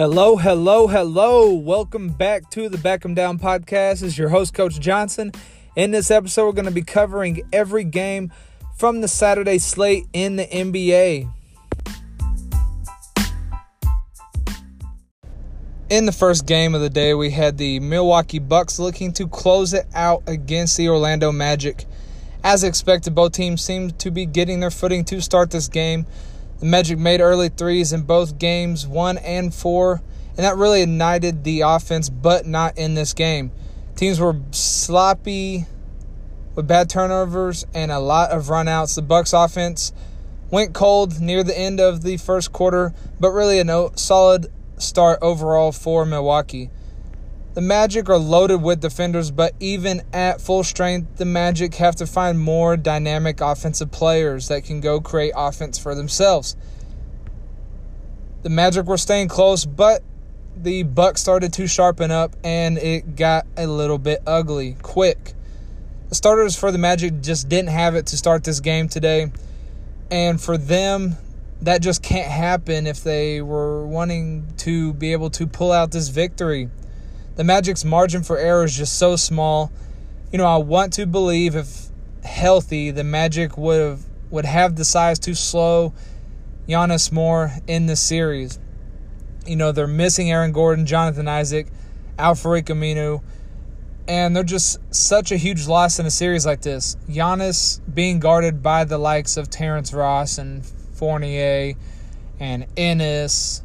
Hello, hello, hello. Welcome back to the Back 'em Down podcast. Is your host, Cody Johnson. In this episode, we're going to be covering every game from the Saturday slate in the NBA. In the first game of the day, we had the Milwaukee Bucks looking to close it out against the Orlando Magic. As expected, both teams seemed to be getting their footing to start this game. The Magic made early threes in both games, one and four, and that really ignited the offense, but not in this game. Teams were sloppy with bad turnovers and a lot of runouts. The Bucks offense went cold near the end of the first quarter, but really a no, solid start overall for Milwaukee. The Magic are loaded with defenders, but even at full strength, the Magic have to find more dynamic offensive players that can go create offense for themselves. The Magic were staying close, but the Bucks started to sharpen up and it got a little bit ugly quick. The starters for the Magic just didn't have it to start this game today. And for them, that just can't happen if they were wanting to be able to pull out this victory the Magic's margin for error is just so small. You know, I want to believe if healthy, the Magic would have would have the size to slow Giannis more in the series. You know, they're missing Aaron Gordon, Jonathan Isaac, Al-Farouq Aminu, and they're just such a huge loss in a series like this. Giannis being guarded by the likes of Terrence Ross and Fournier and Ennis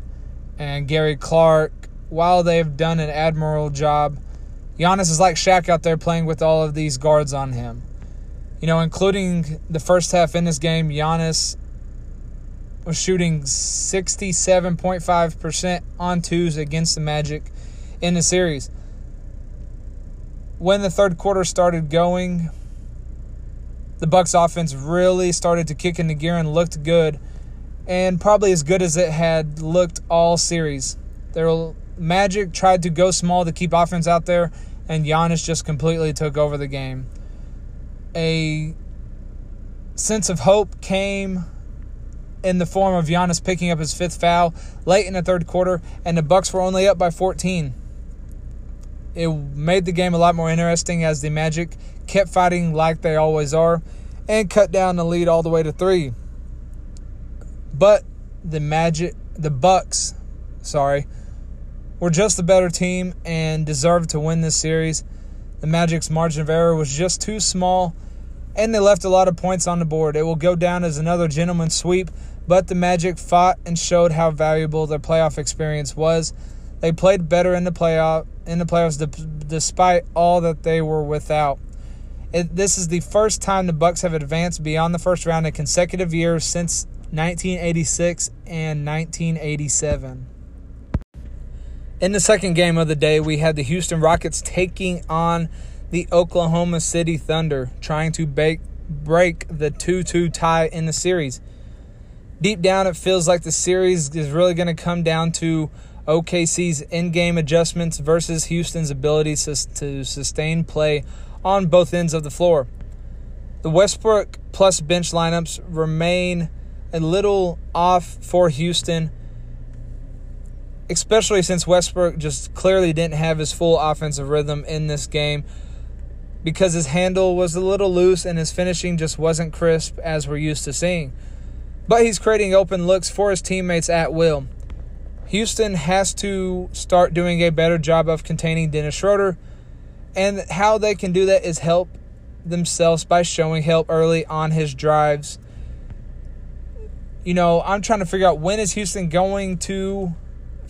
and Gary Clark while they've done an admirable job, Giannis is like Shaq out there playing with all of these guards on him. You know, including the first half in this game, Giannis was shooting 67.5% on twos against the Magic in the series. When the third quarter started going, the Bucks offense really started to kick into gear and looked good and probably as good as it had looked all series. There Magic tried to go small to keep offense out there, and Giannis just completely took over the game. A sense of hope came in the form of Giannis picking up his fifth foul late in the third quarter, and the Bucks were only up by 14. It made the game a lot more interesting as the Magic kept fighting like they always are and cut down the lead all the way to 3. But the Magic the Bucks, sorry, were just the better team and deserved to win this series. The Magic's margin of error was just too small, and they left a lot of points on the board. It will go down as another gentleman's sweep, but the Magic fought and showed how valuable their playoff experience was. They played better in the playoff in the playoffs despite all that they were without. It, this is the first time the Bucks have advanced beyond the first round in consecutive years since 1986 and 1987. In the second game of the day, we had the Houston Rockets taking on the Oklahoma City Thunder, trying to break, break the 2 2 tie in the series. Deep down, it feels like the series is really going to come down to OKC's in game adjustments versus Houston's ability to sustain play on both ends of the floor. The Westbrook plus bench lineups remain a little off for Houston especially since Westbrook just clearly didn't have his full offensive rhythm in this game because his handle was a little loose and his finishing just wasn't crisp as we're used to seeing. But he's creating open looks for his teammates at will. Houston has to start doing a better job of containing Dennis Schroeder, and how they can do that is help themselves by showing help early on his drives. You know, I'm trying to figure out when is Houston going to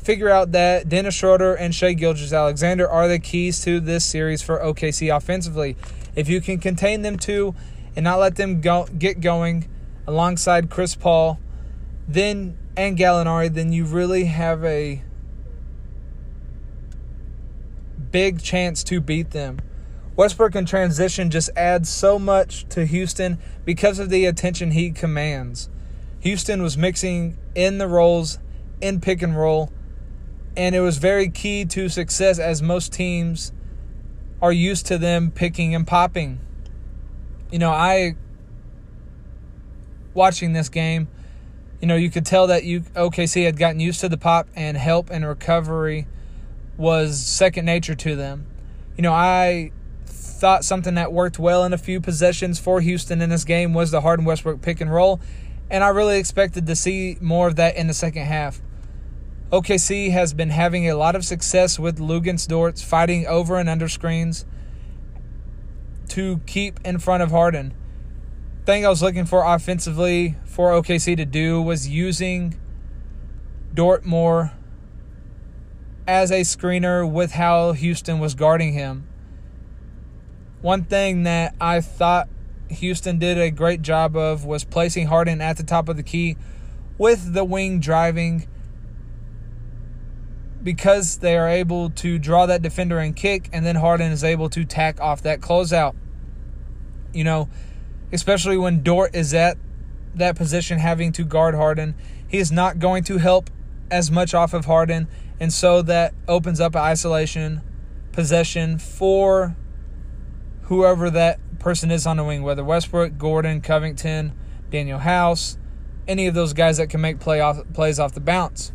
figure out that Dennis Schroeder and Shai Gilgeous-Alexander are the keys to this series for OKC offensively. If you can contain them two and not let them go get going alongside Chris Paul, then and Gallinari, then you really have a big chance to beat them. Westbrook in transition just adds so much to Houston because of the attention he commands. Houston was mixing in the roles in pick and roll and it was very key to success as most teams are used to them picking and popping. You know, I watching this game, You know, you could tell that you OKC had gotten used to the pop and help and recovery was second nature to them. You know, I thought something that worked well in a few possessions for Houston in this game was the Harden Westbrook pick and roll, and I really expected to see more of that in the second half. OKC has been having a lot of success with Luguentz Dortz fighting over and under screens to keep in front of Harden. Thing I was looking for offensively for OKC to do was using Dort more as a screener with how Houston was guarding him. One thing that I thought Houston did a great job of was placing Harden at the top of the key with the wing driving because they are able to draw that defender and kick, and then Harden is able to tack off that closeout. You know, especially when Dort is at that position having to guard Harden, he is not going to help as much off of Harden, and so that opens up isolation possession for whoever that person is on the wing, whether Westbrook, Gordon, Covington, Danuel House, any of those guys that can make play off, plays off the bounce.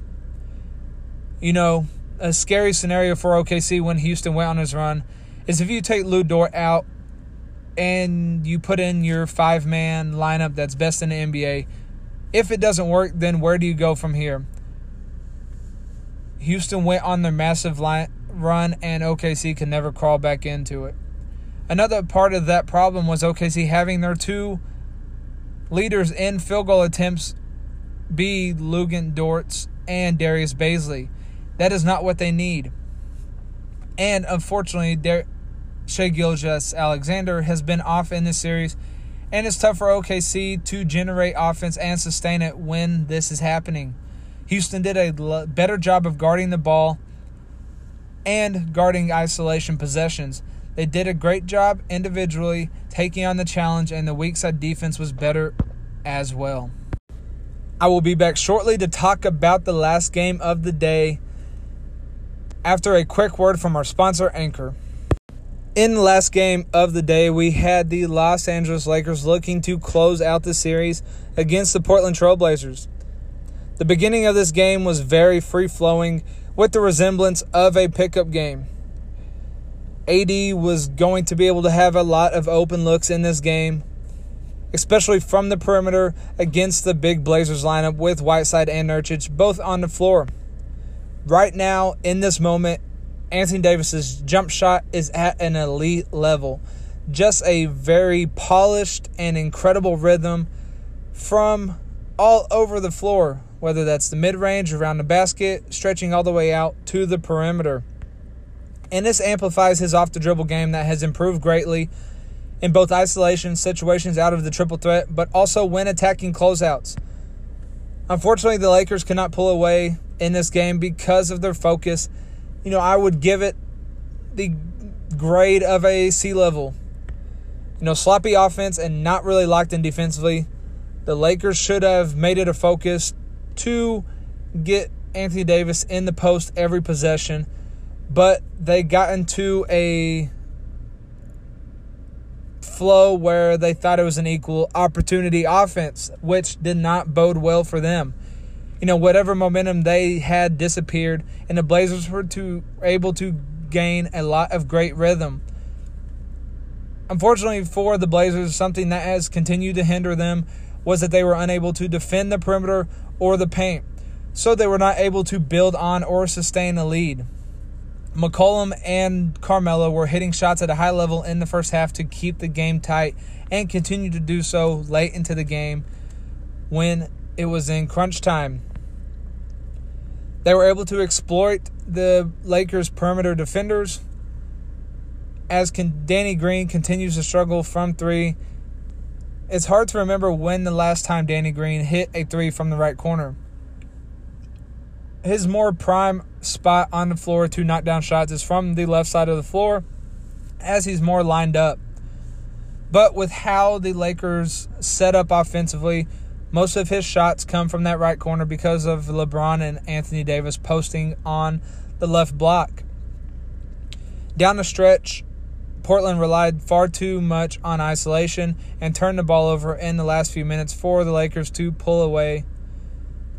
You know, a scary scenario for OKC when Houston went on his run is if you take Lu Dort out and you put in your five man lineup that's best in the NBA. If it doesn't work, then where do you go from here? Houston went on their massive line, run, and OKC can never crawl back into it. Another part of that problem was OKC having their two leaders in field goal attempts be Luguentz Dortz and Darius Bazley. That is not what they need. And unfortunately, Dar- Shai Gilgeous-Alexander has been off in this series, and it's tough for OKC to generate offense and sustain it when this is happening. Houston did a better job of guarding the ball and guarding isolation possessions. They did a great job individually taking on the challenge, and the weak side defense was better as well. I will be back shortly to talk about the last game of the day after a quick word from our sponsor, Anchor. In last game of the day, we had the Los Angeles Lakers looking to close out the series against the Portland Trailblazers. The beginning of this game was very free flowing with the resemblance of a pickup game. AD was going to be able to have a lot of open looks in this game, especially from the perimeter against the big Blazers lineup with Whiteside and Nurkic both on the floor right now in this moment, Anthony Davis's jump shot is at an elite level. Just a very polished and incredible rhythm from all over the floor, whether that's the mid range, around the basket, stretching all the way out to the perimeter. And this amplifies his off the dribble game that has improved greatly in both isolation situations out of the triple threat, but also when attacking closeouts. Unfortunately, the Lakers cannot pull away in this game because of their focus. You know, I would give it the grade of a C level. You know, sloppy offense and not really locked in defensively. The Lakers should have made it a focus to get Anthony Davis in the post every possession, but they got into a flow where they thought it was an equal opportunity offense, which did not bode well for them you know, whatever momentum they had disappeared, and the Blazers were to able to gain a lot of great rhythm. Unfortunately for the Blazers, something that has continued to hinder them was that they were unable to defend the perimeter or the paint. So they were not able to build on or sustain a lead. McCollum and Carmelo were hitting shots at a high level in the first half to keep the game tight and continue to do so late into the game when it was in crunch time. They were able to exploit the Lakers' perimeter defenders as can, Danny Green continues to struggle from three. It's hard to remember when the last time Danny Green hit a three from the right corner. His more prime spot on the floor to knock down shots is from the left side of the floor as he's more lined up. But with how the Lakers set up offensively, most of his shots come from that right corner because of LeBron and Anthony Davis posting on the left block. Down the stretch, Portland relied far too much on isolation and turned the ball over in the last few minutes for the Lakers to pull away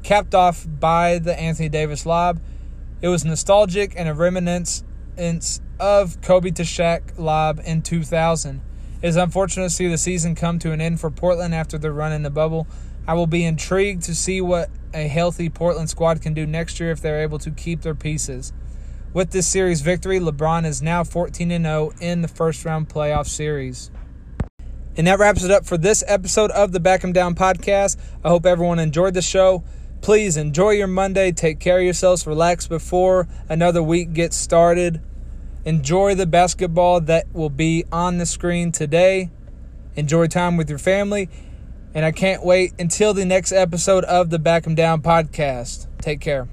capped off by the Anthony Davis lob. It was nostalgic and a reminiscence of Kobe to Shaq lob in 2000. It is unfortunate to see the season come to an end for Portland after their run in the bubble. I will be intrigued to see what a healthy Portland squad can do next year if they're able to keep their pieces. With this series victory, LeBron is now 14 0 in the first round playoff series. And that wraps it up for this episode of the Back 'em Down podcast. I hope everyone enjoyed the show. Please enjoy your Monday. Take care of yourselves. Relax before another week gets started. Enjoy the basketball that will be on the screen today. Enjoy time with your family. And I can't wait until the next episode of the Back 'em Down podcast. Take care.